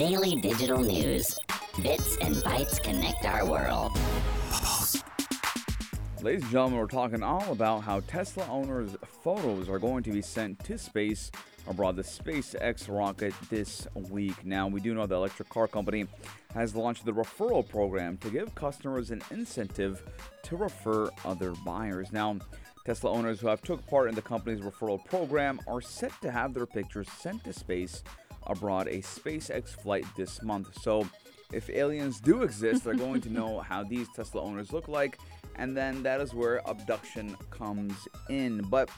Daily digital news. Bits and bytes connect our world. Ladies and gentlemen, we're talking all about how Tesla owners' photos are going to be sent to space abroad the SpaceX rocket this week. Now, we do know the electric car company has launched the referral program to give customers an incentive to refer other buyers. Now, Tesla owners who have took part in the company's referral program are set to have their pictures sent to space abroad a SpaceX flight this month. So, if aliens do exist, they're going to know how these Tesla owners look like, and then that is where abduction comes in. But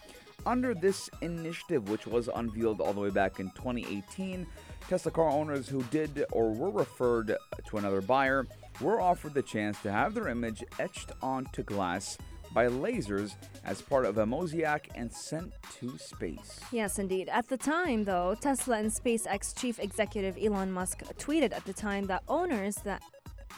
under this initiative, which was unveiled all the way back in 2018, Tesla car owners who did or were referred to another buyer were offered the chance to have their image etched onto glass by lasers as part of a mosaic and sent to space. Yes, indeed. At the time, though, Tesla and SpaceX chief executive Elon Musk tweeted at the time that owners that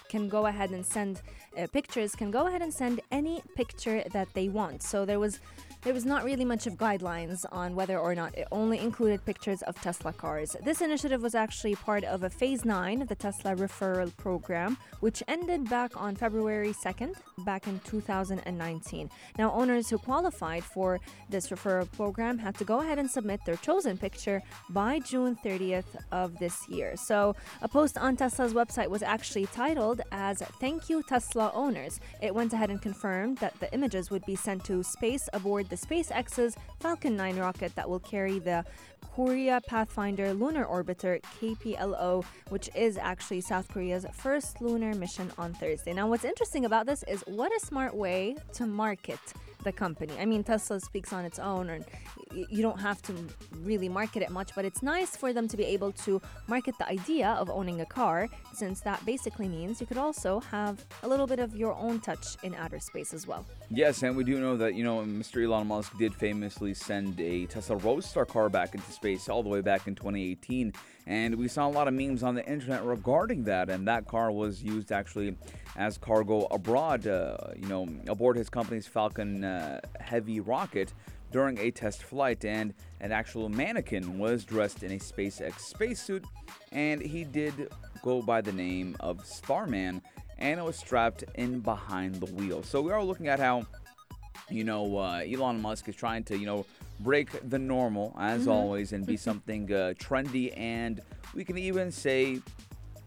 can go ahead and send uh, pictures can go ahead and send any picture that they want. So there was there was not really much of guidelines on whether or not it only included pictures of Tesla cars. This initiative was actually part of a phase 9 of the Tesla referral program, which ended back on February 2nd, back in 2019. Now, owners who qualified for this referral program had to go ahead and submit their chosen picture by June 30th of this year. So, a post on Tesla's website was actually titled as Thank You Tesla Owners. It went ahead and confirmed that the images would be sent to space aboard the SpaceX's Falcon 9 rocket that will carry the Korea Pathfinder Lunar Orbiter KPLO, which is actually South Korea's first lunar mission on Thursday. Now, what's interesting about this is what a smart way to market the company. I mean, Tesla speaks on its own, and you don't have to really market it much, but it's nice for them to be able to market the idea of owning a car, since that basically means you could also have a little bit of your own touch in outer space as well. Yes, and we do know that, you know, Mr. Elon Musk did famously send a Tesla Roadster car back into space all the way back in 2018. And we saw a lot of memes on the internet regarding that. And that car was used actually as cargo abroad, uh, you know, aboard his company's Falcon uh, Heavy rocket during a test flight. And an actual mannequin was dressed in a SpaceX spacesuit. And he did go by the name of Starman and it was strapped in behind the wheel. So we are looking at how, you know, uh, Elon Musk is trying to, you know, break the normal as mm-hmm. always and be something uh, trendy and we can even say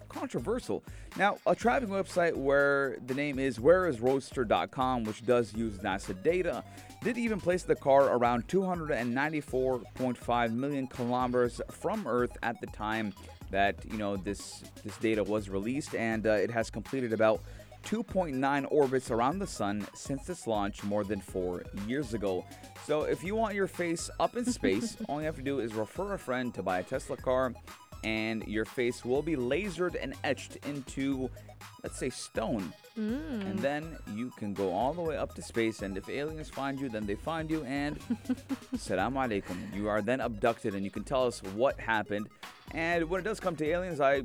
controversial. Now, a traveling website where the name is whereisroadster.com, which does use NASA data, did even place the car around 294.5 million kilometers from Earth at the time that you know this this data was released, and uh, it has completed about 2.9 orbits around the sun since its launch more than four years ago. So if you want your face up in space, all you have to do is refer a friend to buy a Tesla car, and your face will be lasered and etched into, let's say, stone. Mm. And then you can go all the way up to space, and if aliens find you, then they find you, and salam alaikum. You are then abducted, and you can tell us what happened. And when it does come to aliens, I,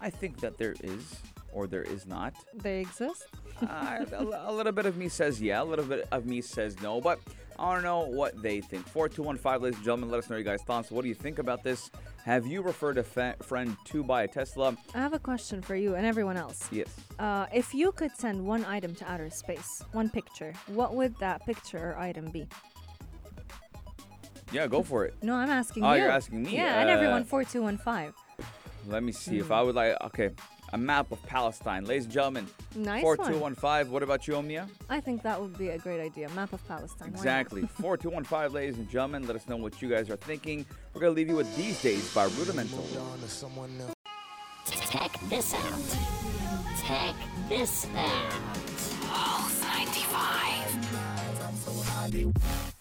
I think that there is or there is not. They exist. uh, a, a, little bit of me says yeah, a little bit of me says no, but I don't know what they think. 4215, ladies and gentlemen, let us know your guys' thoughts. What do you think about this? Have you referred a fa- friend to buy a Tesla? I have a question for you and everyone else. Yes. Uh, if you could send one item to outer space, one picture, what would that picture or item be? Yeah, go for it. No, I'm asking oh, you. Oh, you're asking me. Yeah, uh, and everyone 4215. Let me see mm. if I would like. Okay, a map of Palestine. Ladies and gentlemen, nice 4215. What about you, Omnia? I think that would be a great idea. Map of Palestine. Exactly. 4215, ladies and gentlemen. Let us know what you guys are thinking. We're going to leave you with These Days by Rudimental. Check this out. Check this out. Pulse 95.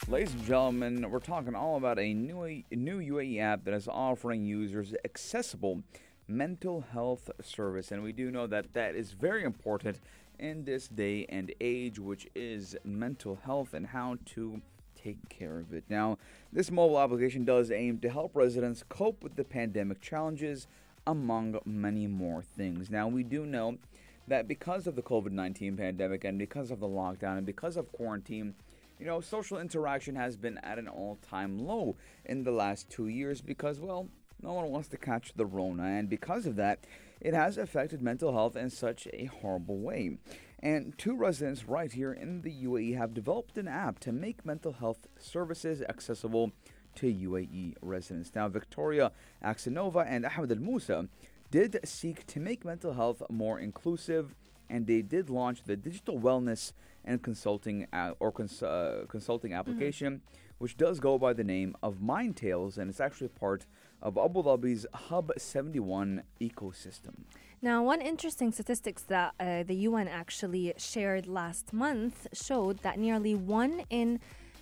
Ladies and gentlemen, we're talking all about a new, new UAE app that is offering users accessible mental health service. And we do know that that is very important in this day and age, which is mental health and how to take care of it. Now, this mobile application does aim to help residents cope with the pandemic challenges, among many more things. Now, we do know that because of the COVID 19 pandemic and because of the lockdown and because of quarantine, you know, social interaction has been at an all time low in the last two years because, well, no one wants to catch the Rona, and because of that, it has affected mental health in such a horrible way. And two residents right here in the UAE have developed an app to make mental health services accessible to UAE residents. Now, Victoria Axenova and Ahmed Al Musa did seek to make mental health more inclusive, and they did launch the digital wellness and consulting uh, or cons- uh, consulting application, which does go by the name of Mind Tales, and it's actually part of Abu Dhabi's Hub 71 ecosystem. Now, one interesting statistics that uh, the UN actually shared last month showed that nearly one in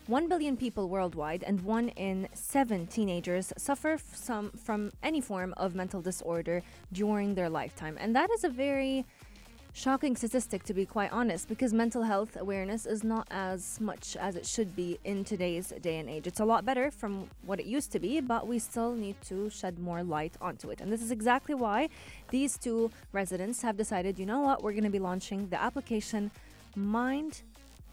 1 billion people worldwide and one in seven teenagers suffer f- some from any form of mental disorder during their lifetime. And that is a very shocking statistic to be quite honest because mental health awareness is not as much as it should be in today's day and age. It's a lot better from what it used to be, but we still need to shed more light onto it. And this is exactly why these two residents have decided, you know what, we're going to be launching the application Mind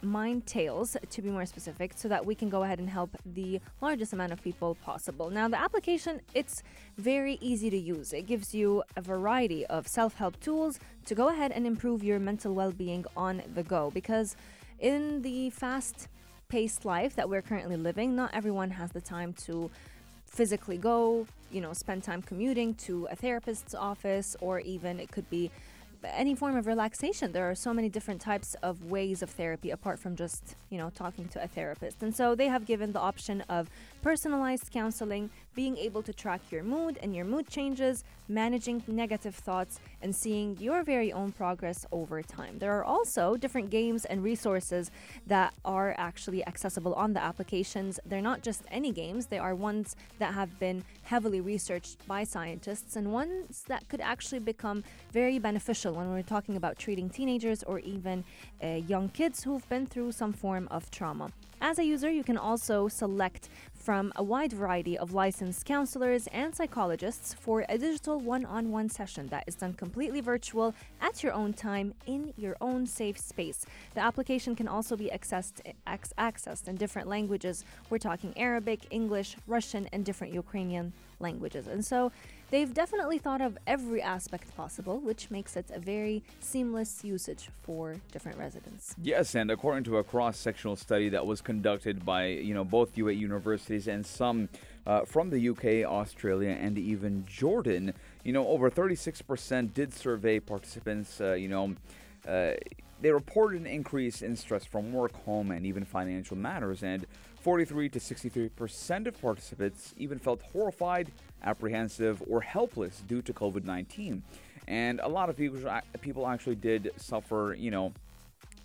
Mind Tales, to be more specific, so that we can go ahead and help the largest amount of people possible. Now, the application, it's very easy to use. It gives you a variety of self-help tools to go ahead and improve your mental well-being on the go because in the fast-paced life that we're currently living, not everyone has the time to physically go, you know, spend time commuting to a therapist's office or even it could be any form of relaxation. There are so many different types of ways of therapy apart from just, you know, talking to a therapist. And so they have given the option of personalized counseling, being able to track your mood and your mood changes, managing negative thoughts, and seeing your very own progress over time. There are also different games and resources that are actually accessible on the applications. They're not just any games, they are ones that have been heavily researched by scientists and ones that could actually become very beneficial when we're talking about treating teenagers or even uh, young kids who've been through some form of trauma. As a user, you can also select from a wide variety of licensed counselors and psychologists for a digital one on one session that is done completely virtual at your own time in your own safe space. The application can also be accessed, ac- accessed in different languages. We're talking Arabic, English, Russian, and different Ukrainian languages. And so they've definitely thought of every aspect possible, which makes it a very seamless usage for different residents. Yes, and according to a cross-sectional study that was conducted by you know both UAE universities and some uh, from the UK, Australia, and even Jordan, you know over 36% did survey participants. Uh, you know. Uh, they reported an increase in stress from work, home, and even financial matters, and 43 to 63 percent of participants even felt horrified, apprehensive, or helpless due to COVID 19. And a lot of people, people actually did suffer, you know,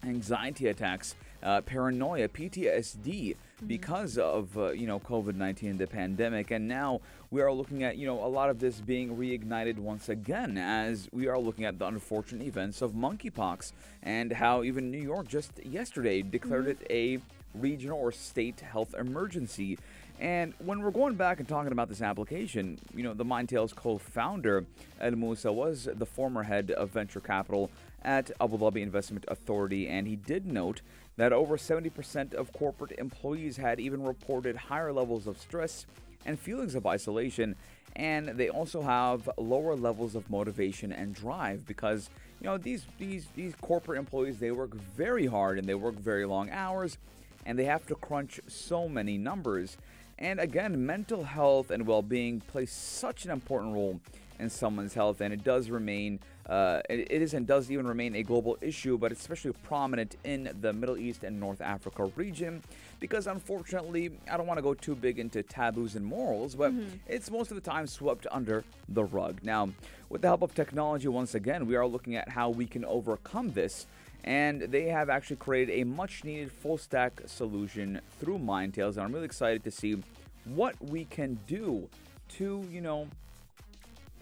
anxiety attacks, uh, paranoia, PTSD because of uh, you know COVID-19 the pandemic. And now we are looking at you know a lot of this being reignited once again as we are looking at the unfortunate events of monkeypox and how even New York just yesterday declared it a regional or state health emergency and when we're going back and talking about this application, you know, the MindTales co-founder Ed Musa was the former head of venture capital at Abu Dhabi Investment Authority, and he did note that over 70% of corporate employees had even reported higher levels of stress and feelings of isolation, and they also have lower levels of motivation and drive because you know these these these corporate employees they work very hard and they work very long hours and they have to crunch so many numbers and again, mental health and well being plays such an important role in someone's health, and it does remain, uh, it is and does even remain a global issue, but especially prominent in the Middle East and North Africa region. Because unfortunately, I don't want to go too big into taboos and morals, but it's most of the time swept under the rug. Now, with the help of technology, once again, we are looking at how we can overcome this and they have actually created a much needed full stack solution through MindTales. And I'm really excited to see what we can do to, you know,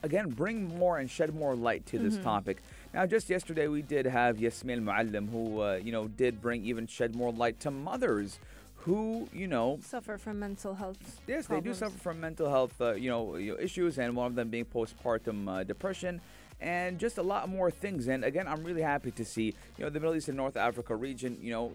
again, bring more and shed more light to this topic. Now, just yesterday, we did have Yasmin Muallim, who, uh, you know, did bring even shed more light to mothers who, you know, Suffer from mental health. Yes, they do suffer from mental health, uh, you, know, you know, issues, and one of them being postpartum uh, depression, and just a lot more things. And again, I'm really happy to see, you know, the Middle East and North Africa region, you know,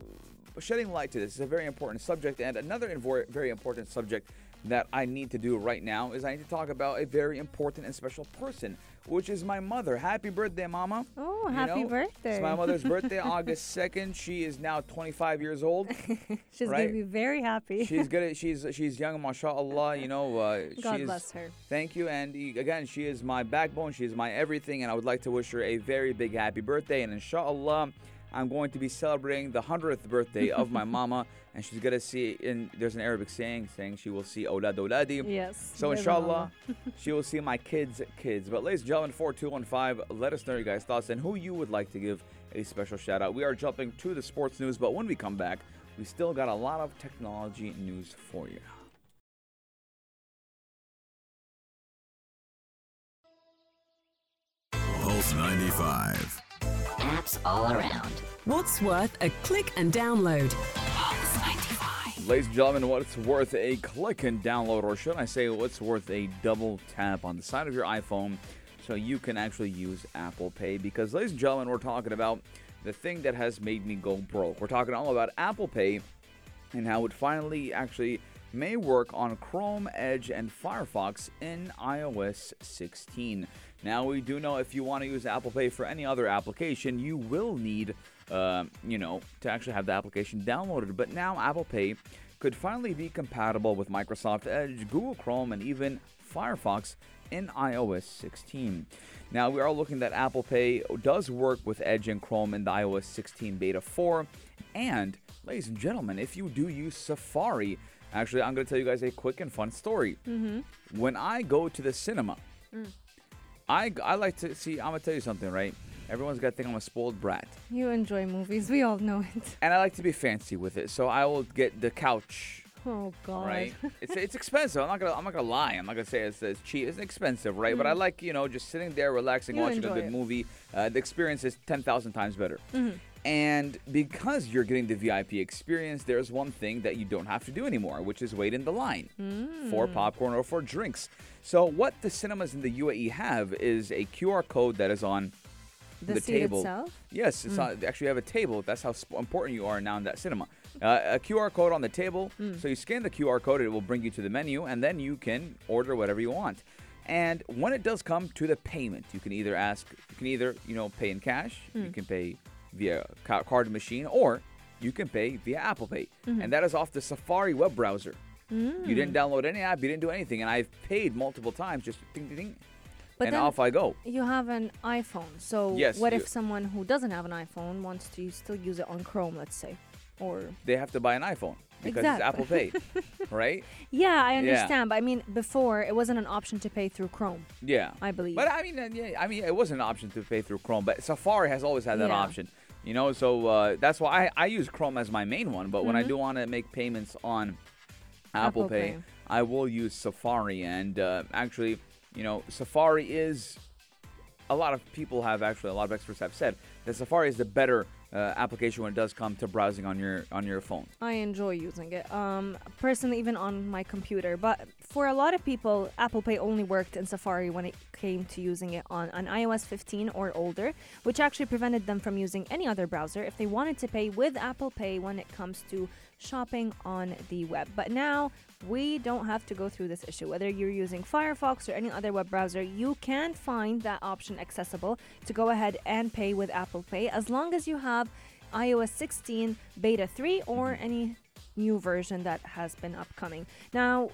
shedding light to this. It's a very important subject, and another invo- very important subject that I need to do right now is I need to talk about a very important and special person, which is my mother. Happy birthday, Mama. Oh, You happy know, birthday. It's my mother's birthday, August 2nd. She is now 25 years old. She's right? gonna be very happy. She's good. At, she's she's young, mashallah. You know, uh, God she is, bless her. Thank you. And again, she is my backbone. She is my everything. And I would like to wish her a very big happy birthday. And inshallah, I'm going to be celebrating the 100th birthday of my mama. And she's going to see, in there's an Arabic saying, saying she will see Olad Oladi. Yes. So inshallah, she will see my kids' kids. But ladies and gentlemen, 4215, let us know your guys' thoughts and who you would like to give a special shout out. We are jumping to the sports news, but when we come back, we still got a lot of technology news for you. Pulse 95. Apps all around. What's worth a click and download? Ladies and gentlemen, what's worth a click and download, or should I say, what's worth a double tap on the side of your iPhone so you can actually use Apple Pay? Because, ladies and gentlemen, we're talking about the thing that has made me go broke. We're talking all about Apple Pay and how it finally actually may work on Chrome, Edge, and Firefox in iOS 16. Now, we do know if you want to use Apple Pay for any other application, you will need, uh, you know, to actually have the application downloaded. But now, Apple Pay could finally be compatible with Microsoft Edge, Google Chrome, and even Firefox in iOS 16. Now, we are looking that Apple Pay does work with Edge and Chrome in the iOS 16 Beta 4. And, ladies and gentlemen, if you do use Safari, actually, I'm going to tell you guys a quick and fun story. When I go to the cinema, I, I like to see, I'm to tell you something, right? Everyone's got to think I'm a spoiled brat. You enjoy movies. We all know it. And I like to be fancy with it. So I will get the couch Oh God. right? it's it's expensive. I'm not gonna I'm not gonna lie. I'm not gonna say it's, it's cheap. It's expensive, right? But I like you know just sitting there, relaxing, Mm. You watching a enjoy good it. movie. Uh, the experience is ten thousand times better. And because you're getting the VIP experience, there's one thing that you don't have to do anymore, which is wait in the line for Mm. popcorn or for drinks. So what the cinemas in the UAE have is a QR code that is on The, the table. itself. Yes, it's on, they actually have a table. That's how sp- important you are now in that cinema. Uh, a QR code on the table. So you scan the QR code, it will bring you to the menu, and then you can order whatever you want. And when it does come to the payment, you can either ask, you can either you know pay in cash, you can pay via card machine, or you can pay via Apple Pay, and that is off the Safari web browser. You didn't download any app, you didn't do anything, and I've paid multiple times, just ding ding ding, But and then off I go. you have an iPhone. So Yes, what if someone who doesn't have an iPhone wants to still use it on Chrome, let's say? Or They have to buy an iPhone because it's Apple Pay, right? yeah, I Yeah. understand. But I mean, before it wasn't an option to pay through Chrome. Yeah, I believe. But I mean, uh, yeah, I mean, it was an option to pay through Chrome, but Safari has always had that Yeah. option. You know, so uh, that's why I, I use Chrome as my main one. But when I Mhm. do want to make payments on Apple, Apple Pay, Pay. I will use Safari. And uh, actually, you know, Safari is a lot of people have actually a lot of experts have said that Safari is the better uh, application when it does come to browsing on your on your phone. I enjoy using it. Um, personally, even on my computer. But for a lot of people, Apple Pay only worked in Safari when it came to using it on an iOS 15 or older, which actually prevented them from using any other browser if they wanted to pay with Apple Pay when it comes to shopping on the web. But now we don't have to go through this issue. Whether you're using Firefox or any other web browser, you can find that option accessible to go ahead and pay with Apple Pay as long as you have iOS 16 Beta 3 or mm-hmm. any new version that has been upcoming. Now,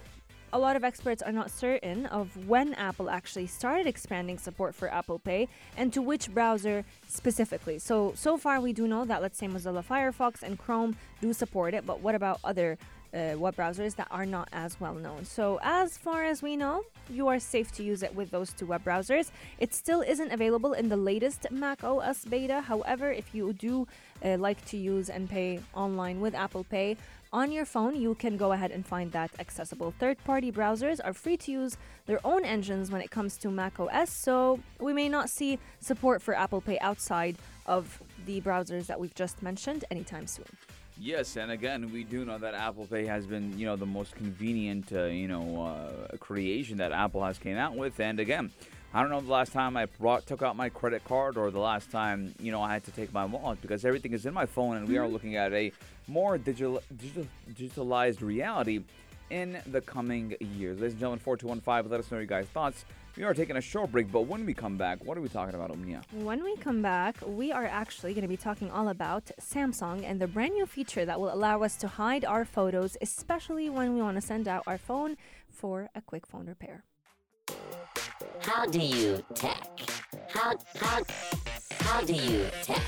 a lot of experts are not certain of when Apple actually started expanding support for Apple Pay and to which browser specifically. So, so far we do know that, let's say, Mozilla Firefox and Chrome do support it, but what about other uh, web browsers that are not as well known? So, as far as we know, you are safe to use it with those two web browsers. It still isn't available in the latest Mac OS beta. However, if you do uh, like to use and pay online with Apple Pay, on your phone, you can go ahead and find that accessible. Third party browsers are free to use their own engines when it comes to Mac OS, so we may not see support for Apple Pay outside of the browsers that we've just mentioned anytime soon. Yes, and again, we do know that Apple Pay has been, you know, the most convenient, uh, you know, uh, creation that Apple has came out with. And again, I don't know the last time I brought took out my credit card or the last time, you know, I had to take my wallet because everything is in my phone, and we are looking at a more digital, digital digitalized reality. in the coming years. Ladies and gentlemen, 4215, let us know your guys' thoughts. We are taking a short break, but when we come back, what are we talking about, Omnia? When we come back, we are actually going to be talking all about Samsung and the brand new feature that will allow us to hide our photos, especially when we want to send out our phone for a quick phone repair. How do you tech? How how how do you tech?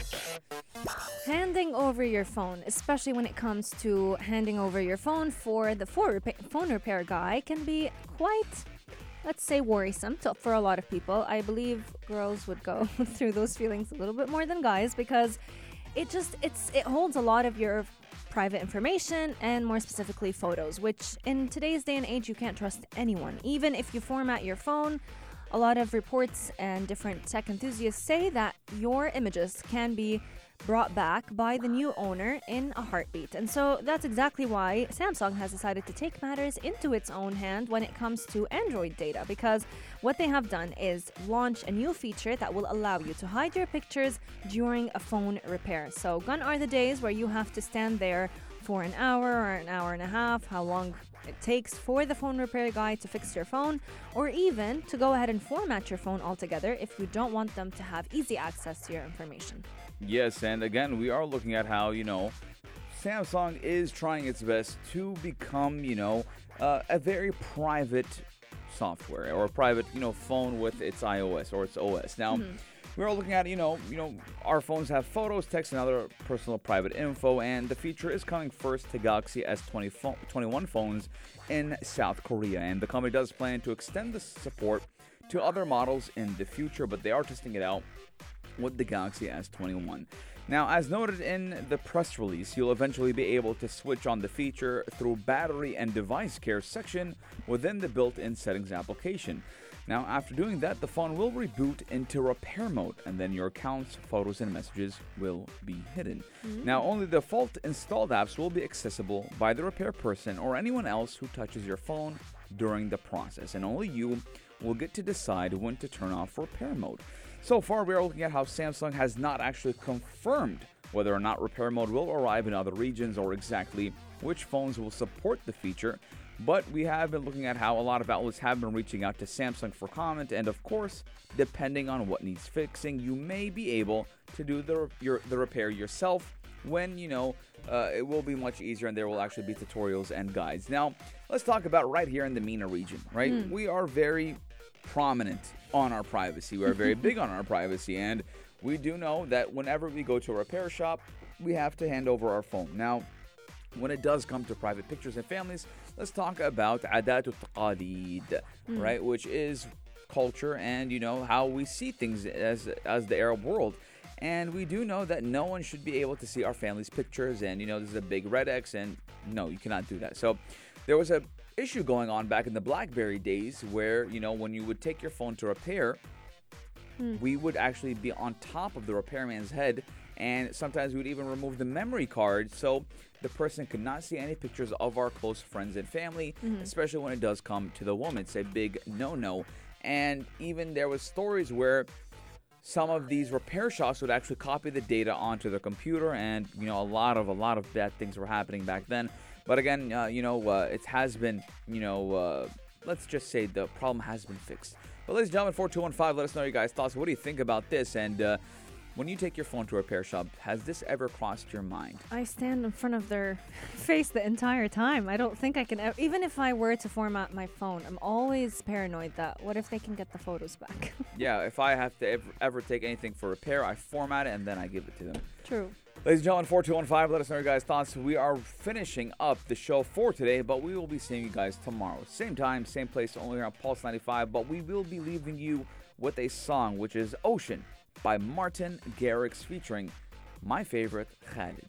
Handing over your phone, especially when it comes to handing over your phone for the repa- phone repair guy, can be quite, let's say, worrisome to, for a lot of people. I believe girls would go through those feelings a little bit more than guys because it just it's it holds a lot of your private information and more specifically photos, which in today's day and age you can't trust anyone. Even if you format your phone, a lot of reports and different tech enthusiasts say that your images can be brought back by the new owner in a heartbeat. And so that's exactly why Samsung has decided to take matters into its own hand when it comes to Android data because what they have done is launch a new feature that will allow you to hide your pictures during a phone repair. So gone are the days where you have to stand there for an hour or an hour and a half, how long it takes for the phone repair guy to fix your phone, or even to go ahead and format your phone altogether if you don't want them to have easy access to your information. Yes, and again, we are looking at how, you know, Samsung is trying its best to become, you know, uh, a very private software or a private, you know, phone with its iOS or its OS. Now, we're all looking at, you know, you know, our phones have photos, text, and other personal private info, and the feature is coming first to Galaxy S20 pho- 21 phones in South Korea, and the company does plan to extend the support to other models in the future, but they are testing it out with the Galaxy S21. Now, as noted in the press release, you'll eventually be able to switch on the feature through battery and device care section within the built-in settings application. Now, after doing that, the phone will reboot into repair mode, and then your accounts, photos, and messages will be hidden. Mm-hmm. Now, only the default installed apps will be accessible by the repair person or anyone else who touches your phone during the process, and only you will get to decide when to turn off repair mode. So far, we are looking at how Samsung has not actually confirmed whether or not repair mode will arrive in other regions or exactly which phones will support the feature. But we have been looking at how a lot of outlets have been reaching out to Samsung for comment, and of course, depending on what needs fixing, you may be able to do the your, the repair yourself. When you know uh, it will be much easier, and there will actually be tutorials and guides. Now, let's talk about right here in the MENA region. Right, we are very prominent on our privacy. We're very big on our privacy, and we do know that whenever we go to a repair shop, we have to hand over our phone. Now, when it does come to private pictures and families, let's talk about adat taqalid, hmm. right? Which is culture and you know how we see things as as the Arab world. And we do know that no one should be able to see our family's pictures, and you know this is a big red X, and no, you cannot do that. So there was a issue going on back in the BlackBerry days where you know when you would take your phone to repair, hmm. we would actually be on top of the repairman's head and sometimes we would even remove the memory card so the person could not see any pictures of our close friends and family mm-hmm. especially when it does come to the woman. It's a big no-no. And even there was stories where some of these repair shops would actually copy the data onto their computer and you know a lot of a lot of bad things were happening back then but again uh, you know uh, it has been you know uh, let's just say the problem has been fixed but ladies and gentlemen 4215 let us know your guys thoughts what do you think about this and uh, when you take your phone to a repair shop has this ever crossed your mind I stand in front of their face the entire time. I don't think I can, ev- even if I were to format my phone, I'm always paranoid that what if they can get the photos back? yeah if i have to ever, ever take anything for repair i format it and then i give it to them True. Ladies and gentlemen, 4215, let us know your guys' thoughts. We are finishing up the show for today, but we will be seeing you guys tomorrow. Same time, same place, only here on Pulse 95, but we will be leaving you with a song, which is Ocean by Martin Garrix featuring my favorite, Khalid.